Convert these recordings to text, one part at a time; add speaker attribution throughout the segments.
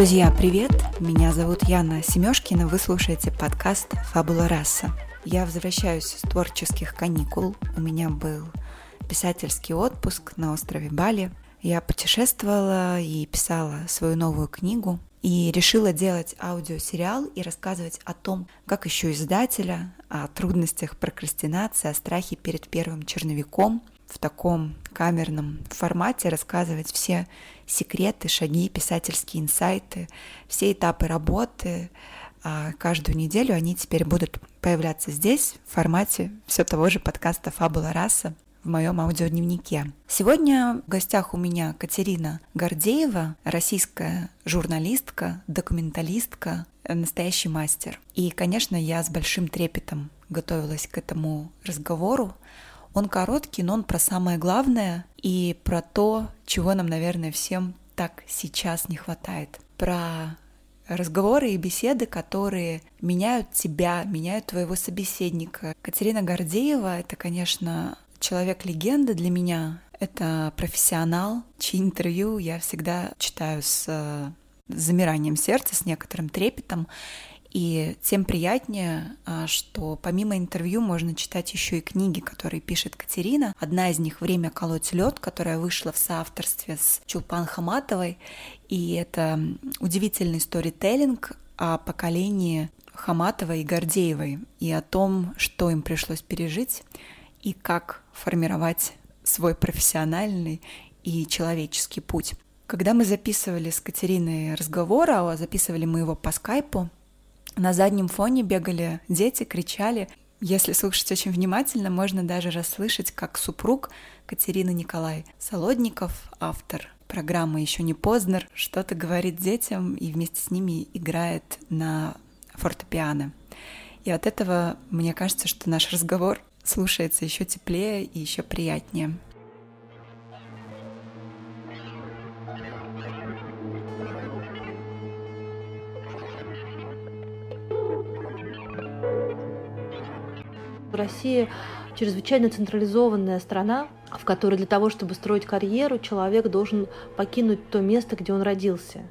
Speaker 1: Друзья, привет! Меня зовут Яна Семешкина, вы слушаете подкаст «Фабула раса». Я возвращаюсь с творческих каникул. У меня был писательский отпуск на острове Бали. Я путешествовала и писала свою новую книгу. И решила делать аудиосериал и рассказывать о том, как еще издателя, о трудностях прокрастинации, о страхе перед первым черновиком, в таком камерном формате рассказывать все секреты, шаги, писательские инсайты, все этапы работы. А каждую неделю они теперь будут появляться здесь в формате все того же подкаста «Фабула раса» в моем аудиодневнике. Сегодня в гостях у меня Катерина Гордеева, российская журналистка, документалистка, настоящий мастер. И, конечно, я с большим трепетом готовилась к этому разговору, он короткий, но он про самое главное и про то, чего нам, наверное, всем так сейчас не хватает. Про разговоры и беседы, которые меняют тебя, меняют твоего собеседника. Катерина Гордеева — это, конечно, человек-легенда для меня. Это профессионал, чьи интервью я всегда читаю с э, замиранием сердца, с некоторым трепетом. И тем приятнее, а, что помимо интервью можно читать еще и книги, которые пишет Катерина. Одна из них «Время колоть лед», которая вышла в соавторстве с Чулпан Хаматовой. И это удивительный сторителлинг о поколении Хаматовой и Гордеевой и о том, что им пришлось пережить и как формировать свой профессиональный и человеческий путь. Когда мы записывали с Катериной разговор, а записывали мы его по скайпу, на заднем фоне бегали дети, кричали. Если слушать очень внимательно, можно даже расслышать, как супруг Катерины Николай Солодников, автор программы «Еще не поздно», что-то говорит детям и вместе с ними играет на фортепиано. И от этого мне кажется, что наш разговор слушается еще теплее и еще приятнее.
Speaker 2: Россия чрезвычайно централизованная страна, в которой для того, чтобы строить карьеру, человек должен покинуть то место, где он родился.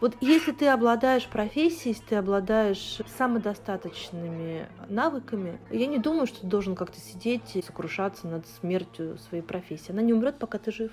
Speaker 2: Вот если ты обладаешь профессией, если ты обладаешь самодостаточными навыками, я не думаю, что ты должен как-то сидеть и сокрушаться над смертью своей профессии. Она не умрет, пока ты жив.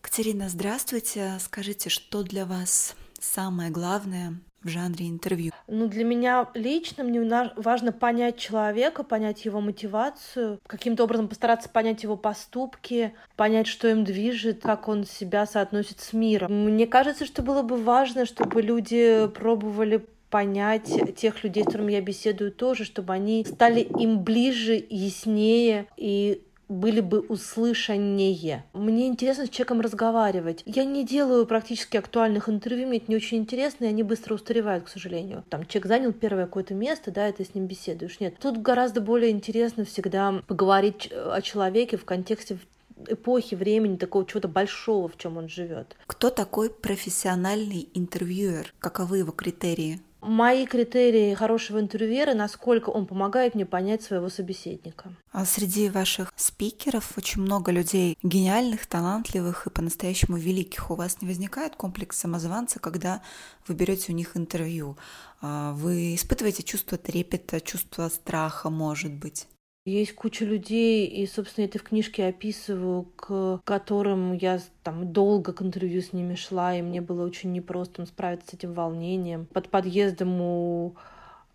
Speaker 1: Катерина, здравствуйте. Скажите, что для вас самое главное в жанре интервью?
Speaker 2: Ну, для меня лично мне важно понять человека, понять его мотивацию, каким-то образом постараться понять его поступки, понять, что им движет, как он себя соотносит с миром. Мне кажется, что было бы важно, чтобы люди пробовали понять тех людей, с которыми я беседую тоже, чтобы они стали им ближе, яснее и были бы услышаннее. Мне интересно с человеком разговаривать. Я не делаю практически актуальных интервью, мне это не очень интересно, и они быстро устаревают, к сожалению. Там человек занял первое какое-то место, да, и ты с ним беседуешь. Нет, тут гораздо более интересно всегда поговорить о человеке в контексте эпохи, времени, такого чего-то большого, в чем он живет.
Speaker 1: Кто такой профессиональный интервьюер? Каковы его критерии?
Speaker 2: Мои критерии хорошего интервьюера, насколько он помогает мне понять своего собеседника.
Speaker 1: А среди ваших спикеров очень много людей гениальных, талантливых и по-настоящему великих. У вас не возникает комплекс самозванца, когда вы берете у них интервью? А вы испытываете чувство трепета, чувство страха, может быть?
Speaker 2: Есть куча людей, и, собственно, это в книжке описываю, к которым я там долго к интервью с ними шла, и мне было очень непросто справиться с этим волнением. Под подъездом у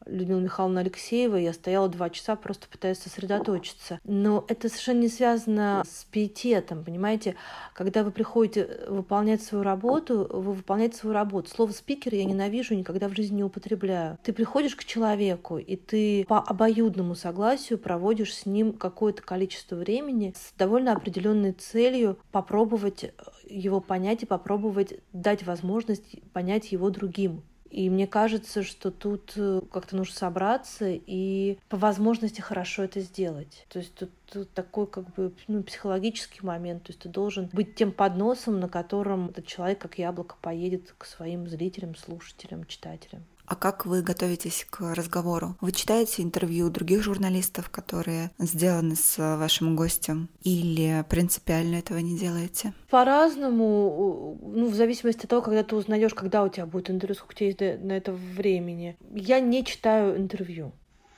Speaker 2: Людмила Михайловна Алексеева, я стояла два часа, просто пытаясь сосредоточиться. Но это совершенно не связано с пиететом, понимаете? Когда вы приходите выполнять свою работу, вы выполняете свою работу. Слово «спикер» я ненавижу, никогда в жизни не употребляю. Ты приходишь к человеку, и ты по обоюдному согласию проводишь с ним какое-то количество времени с довольно определенной целью попробовать его понять и попробовать дать возможность понять его другим. И мне кажется, что тут э, как-то нужно собраться и по возможности хорошо это сделать. То есть тут, тут такой как бы ну, психологический момент. То есть ты должен быть тем подносом, на котором этот человек как яблоко поедет к своим зрителям, слушателям, читателям.
Speaker 1: А как вы готовитесь к разговору? Вы читаете интервью других журналистов, которые сделаны с вашим гостем, или принципиально этого не делаете?
Speaker 2: По-разному, ну, в зависимости от того, когда ты узнаешь, когда у тебя будет интервью, сколько у тебя есть на это времени. Я не читаю интервью.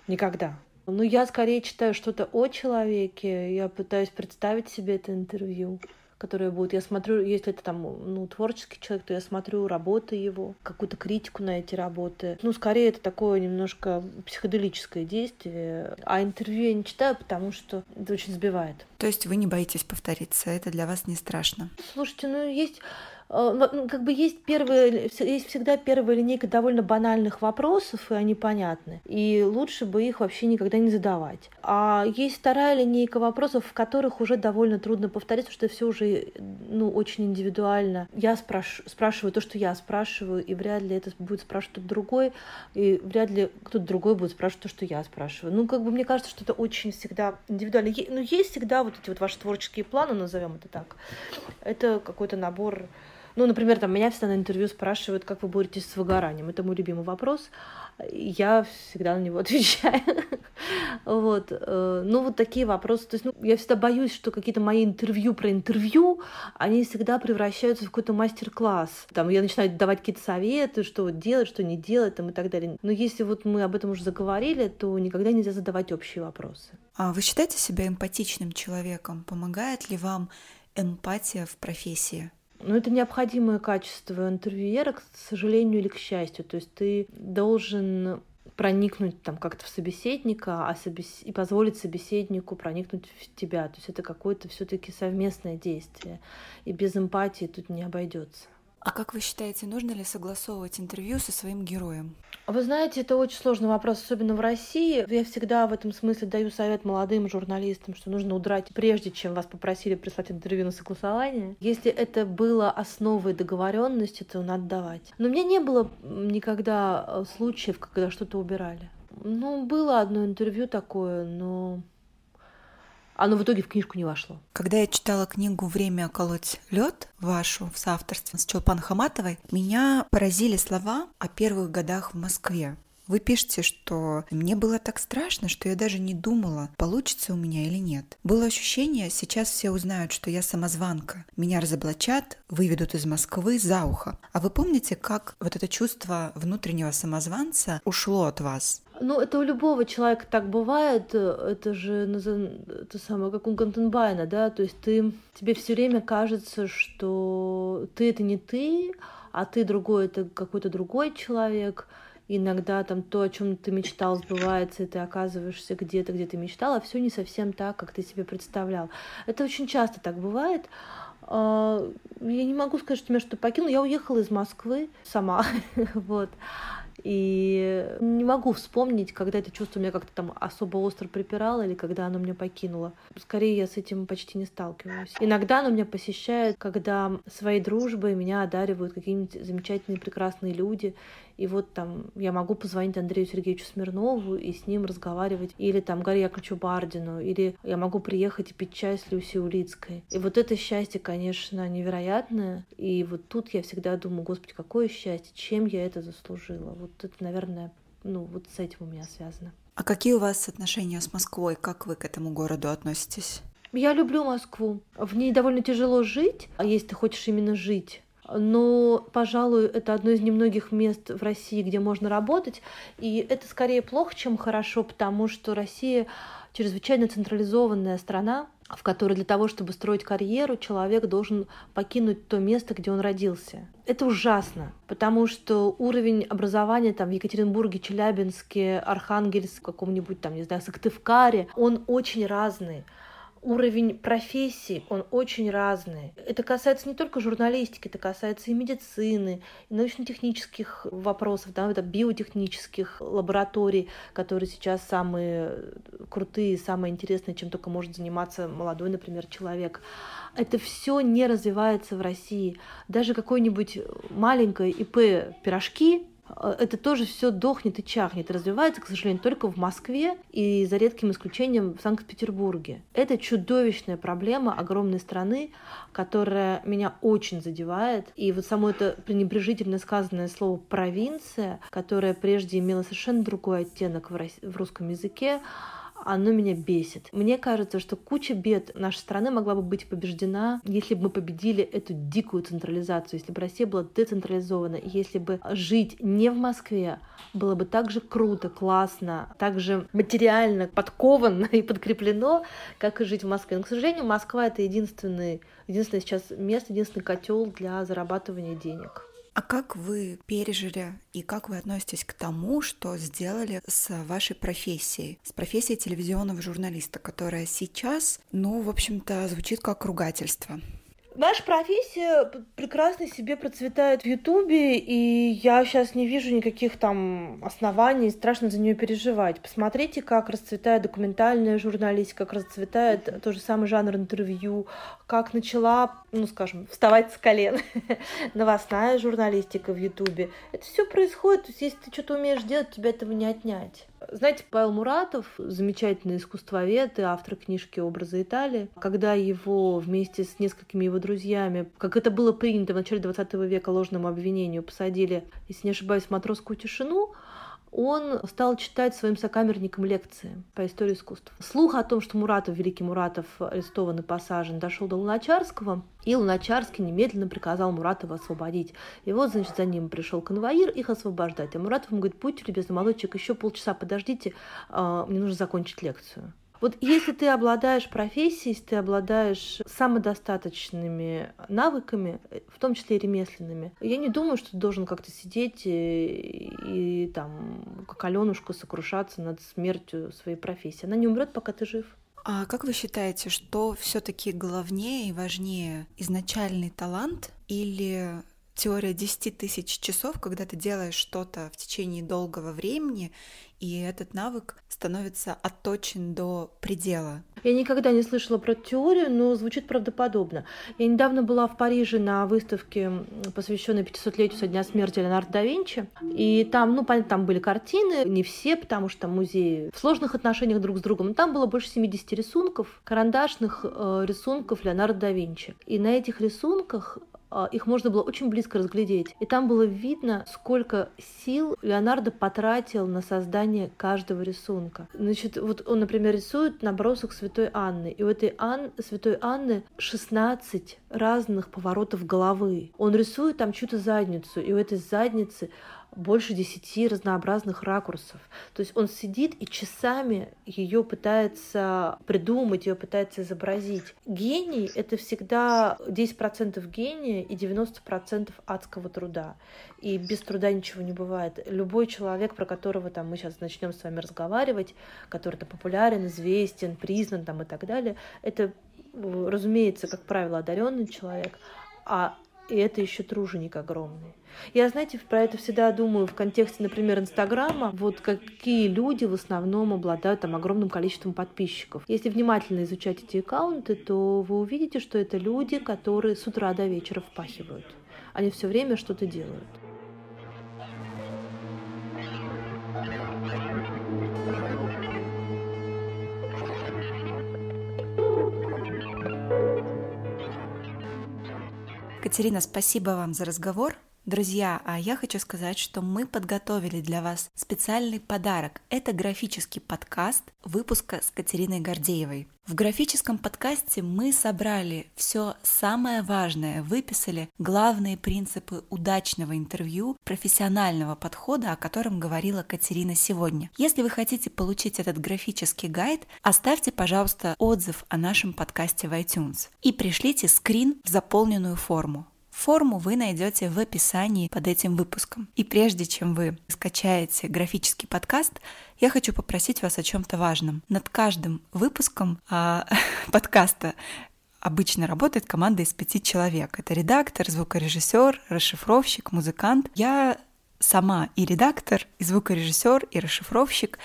Speaker 2: Никогда. Ну, я скорее читаю что-то о человеке, я пытаюсь представить себе это интервью которое будет. Я смотрю, если это там, ну, творческий человек, то я смотрю работы его, какую-то критику на эти работы. Ну, скорее, это такое немножко психоделическое действие. А интервью я не читаю, потому что это очень сбивает.
Speaker 1: То есть вы не боитесь повториться, это для вас не страшно?
Speaker 2: Слушайте, ну, есть как бы есть первые, есть всегда первая линейка довольно банальных вопросов, и они понятны. И лучше бы их вообще никогда не задавать. А есть вторая линейка вопросов, в которых уже довольно трудно повторить, потому что все уже ну, очень индивидуально. Я спраш... спрашиваю то, что я спрашиваю, и вряд ли это будет спрашивать кто-то другой, и вряд ли кто-то другой будет спрашивать то, что я спрашиваю. Ну, как бы мне кажется, что это очень всегда индивидуально. Ну, есть всегда вот эти вот ваши творческие планы, назовем это так. Это какой-то набор ну, например, там меня всегда на интервью спрашивают, как вы боретесь с выгоранием. Это мой любимый вопрос. Я всегда на него отвечаю. вот. Э, ну, вот такие вопросы. То есть, ну, я всегда боюсь, что какие-то мои интервью про интервью, они всегда превращаются в какой-то мастер-класс. Там я начинаю давать какие-то советы, что делать, что не делать, там, и так далее. Но если вот мы об этом уже заговорили, то никогда нельзя задавать общие вопросы.
Speaker 1: А вы считаете себя эмпатичным человеком? Помогает ли вам эмпатия в профессии?
Speaker 2: Ну, это необходимое качество интервьюера, к сожалению или к счастью. То есть ты должен проникнуть там как-то в собеседника, а собес... и позволить собеседнику проникнуть в тебя. То есть это какое-то все-таки совместное действие. И без эмпатии тут не обойдется.
Speaker 1: А как вы считаете, нужно ли согласовывать интервью со своим героем?
Speaker 2: Вы знаете, это очень сложный вопрос, особенно в России. Я всегда в этом смысле даю совет молодым журналистам, что нужно удрать, прежде чем вас попросили прислать интервью на согласование. Если это было основой договоренности, то надо давать. Но у меня не было никогда э, случаев, когда что-то убирали. Ну, было одно интервью такое, но оно в итоге в книжку не вошло.
Speaker 1: Когда я читала книгу «Время колоть лед» вашу в соавторстве с Чулпан Хаматовой, меня поразили слова о первых годах в Москве. Вы пишете, что мне было так страшно, что я даже не думала, получится у меня или нет. Было ощущение, сейчас все узнают, что я самозванка. Меня разоблачат, выведут из Москвы за ухо. А вы помните, как вот это чувство внутреннего самозванца ушло от вас?
Speaker 2: Ну, это у любого человека так бывает. Это же это самое, как у Гантенбайна, да, то есть ты, тебе все время кажется, что ты это не ты, а ты другой, это какой-то другой человек иногда там то, о чем ты мечтал, сбывается, и ты оказываешься где-то, где ты мечтал, а все не совсем так, как ты себе представлял. Это очень часто так бывает. А, я не могу сказать, что меня что-то покинуло. Я уехала из Москвы сама. вот. И не могу вспомнить, когда это чувство меня как-то там особо остро припирало или когда оно меня покинуло. Скорее, я с этим почти не сталкиваюсь. Иногда оно меня посещает, когда своей дружбой меня одаривают какие-нибудь замечательные, прекрасные люди, и вот там я могу позвонить Андрею Сергеевичу Смирнову и с ним разговаривать, или там Гарри Яковлевичу Бардину, или я могу приехать и пить чай с Люси Улицкой. И вот это счастье, конечно, невероятное. И вот тут я всегда думаю, господи, какое счастье, чем я это заслужила. Вот это, наверное, ну вот с этим у меня связано.
Speaker 1: А какие у вас отношения с Москвой? Как вы к этому городу относитесь?
Speaker 2: Я люблю Москву. В ней довольно тяжело жить, а если ты хочешь именно жить, но, пожалуй, это одно из немногих мест в России, где можно работать. И это скорее плохо, чем хорошо, потому что Россия чрезвычайно централизованная страна, в которой для того, чтобы строить карьеру, человек должен покинуть то место, где он родился. Это ужасно, потому что уровень образования там в Екатеринбурге, Челябинске, Архангельске, каком-нибудь там, не знаю, Сыктывкаре, он очень разный уровень профессий, он очень разный. Это касается не только журналистики, это касается и медицины, и научно-технических вопросов, да, это биотехнических лабораторий, которые сейчас самые крутые, самые интересные, чем только может заниматься молодой, например, человек. Это все не развивается в России. Даже какой-нибудь маленькой ИП пирожки это тоже все дохнет и чахнет, развивается, к сожалению, только в Москве и за редким исключением в Санкт-Петербурге. Это чудовищная проблема огромной страны, которая меня очень задевает. И вот само это пренебрежительно сказанное слово «провинция», которое прежде имело совершенно другой оттенок в русском языке, оно меня бесит. Мне кажется, что куча бед нашей страны могла бы быть побеждена, если бы мы победили эту дикую централизацию, если бы Россия была децентрализована, если бы жить не в Москве было бы так же круто, классно, так же материально подковано и подкреплено, как и жить в Москве. Но, к сожалению, Москва — это единственный, единственное сейчас место, единственный котел для зарабатывания денег.
Speaker 1: А как вы пережили и как вы относитесь к тому, что сделали с вашей профессией, с профессией телевизионного журналиста, которая сейчас, ну, в общем-то, звучит как ругательство?
Speaker 2: Наша профессия прекрасно себе процветает в Ютубе, и я сейчас не вижу никаких там оснований, страшно за нее переживать. Посмотрите, как расцветает документальная журналистика, как расцветает тот же самый жанр интервью, как начала, ну, скажем, вставать с колен новостная журналистика в Ютубе. Это все происходит, то есть если ты что-то умеешь делать, тебя этого не отнять. Знаете, Павел Муратов, замечательный искусствовед и автор книжки «Образы Италии», когда его вместе с несколькими его друзьями, как это было принято в начале 20 века ложному обвинению, посадили, если не ошибаюсь, в матросскую тишину, он стал читать своим сокамерникам лекции по истории искусства. Слух о том, что Муратов, великий Муратов, арестован и посажен, дошел до Луначарского, и Луначарский немедленно приказал Муратова освободить. И вот, значит, за ним пришел конвоир их освобождать. А Муратов ему говорит, будьте любезны, молодой человек, еще полчаса подождите, а, мне нужно закончить лекцию. Вот если ты обладаешь профессией, если ты обладаешь самодостаточными навыками, в том числе и ремесленными, я не думаю, что ты должен как-то сидеть и, и там, как Аленушка, сокрушаться над смертью своей профессии. Она не умрет, пока ты жив.
Speaker 1: А как вы считаете, что все-таки главнее и важнее изначальный талант или теория 10 тысяч часов, когда ты делаешь что-то в течение долгого времени, и этот навык становится отточен до предела.
Speaker 2: Я никогда не слышала про теорию, но звучит правдоподобно. Я недавно была в Париже на выставке, посвященной 500-летию со дня смерти Леонардо да Винчи, и там, ну, понятно, там были картины, не все, потому что там музей в сложных отношениях друг с другом, там было больше 70 рисунков, карандашных э, рисунков Леонардо да Винчи. И на этих рисунках их можно было очень близко разглядеть. И там было видно, сколько сил Леонардо потратил на создание каждого рисунка. Значит, вот он, например, рисует набросок Святой Анны, и у этой Ан... Святой Анны 16 разных поворотов головы. Он рисует там чью-то задницу, и у этой задницы больше десяти разнообразных ракурсов. То есть он сидит и часами ее пытается придумать, ее пытается изобразить. Гений — это всегда 10% гения и 90% адского труда. И без труда ничего не бывает. Любой человек, про которого там, мы сейчас начнем с вами разговаривать, который-то популярен, известен, признан там, и так далее, это, разумеется, как правило, одаренный человек, а и это еще труженик огромный. Я, знаете, про это всегда думаю в контексте, например, Инстаграма. Вот какие люди в основном обладают там огромным количеством подписчиков. Если внимательно изучать эти аккаунты, то вы увидите, что это люди, которые с утра до вечера впахивают. Они все время что-то делают.
Speaker 1: Катерина, спасибо вам за разговор. Друзья, а я хочу сказать, что мы подготовили для вас специальный подарок. Это графический подкаст выпуска с Катериной Гордеевой. В графическом подкасте мы собрали все самое важное, выписали главные принципы удачного интервью, профессионального подхода, о котором говорила Катерина сегодня. Если вы хотите получить этот графический гайд, оставьте, пожалуйста, отзыв о нашем подкасте в iTunes и пришлите скрин в заполненную форму. Форму вы найдете в описании под этим выпуском. И прежде чем вы скачаете графический подкаст, я хочу попросить вас о чем-то важном. Над каждым выпуском а, подкаста обычно работает команда из пяти человек. Это редактор, звукорежиссер, расшифровщик, музыкант. Я сама и редактор, и звукорежиссер, и расшифровщик.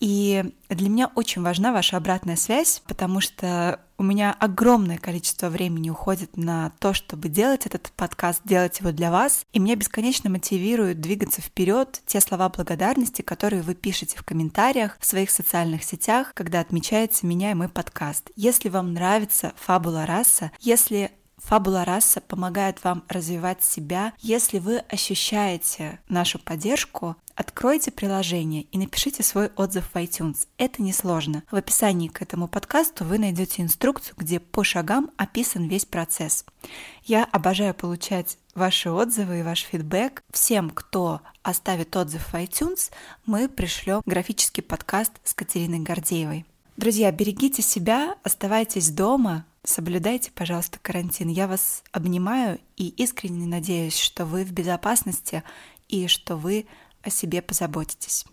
Speaker 1: И для меня очень важна ваша обратная связь, потому что у меня огромное количество времени уходит на то, чтобы делать этот подкаст, делать его для вас. И меня бесконечно мотивирует двигаться вперед те слова благодарности, которые вы пишете в комментариях в своих социальных сетях, когда отмечаете меня и мой подкаст. Если вам нравится фабула раса, если Фабула раса помогает вам развивать себя. Если вы ощущаете нашу поддержку, откройте приложение и напишите свой отзыв в iTunes. Это несложно. В описании к этому подкасту вы найдете инструкцию, где по шагам описан весь процесс. Я обожаю получать ваши отзывы и ваш фидбэк. Всем, кто оставит отзыв в iTunes, мы пришлем графический подкаст с Катериной Гордеевой. Друзья, берегите себя, оставайтесь дома, соблюдайте, пожалуйста, карантин. Я вас обнимаю и искренне надеюсь, что вы в безопасности и что вы о себе позаботитесь.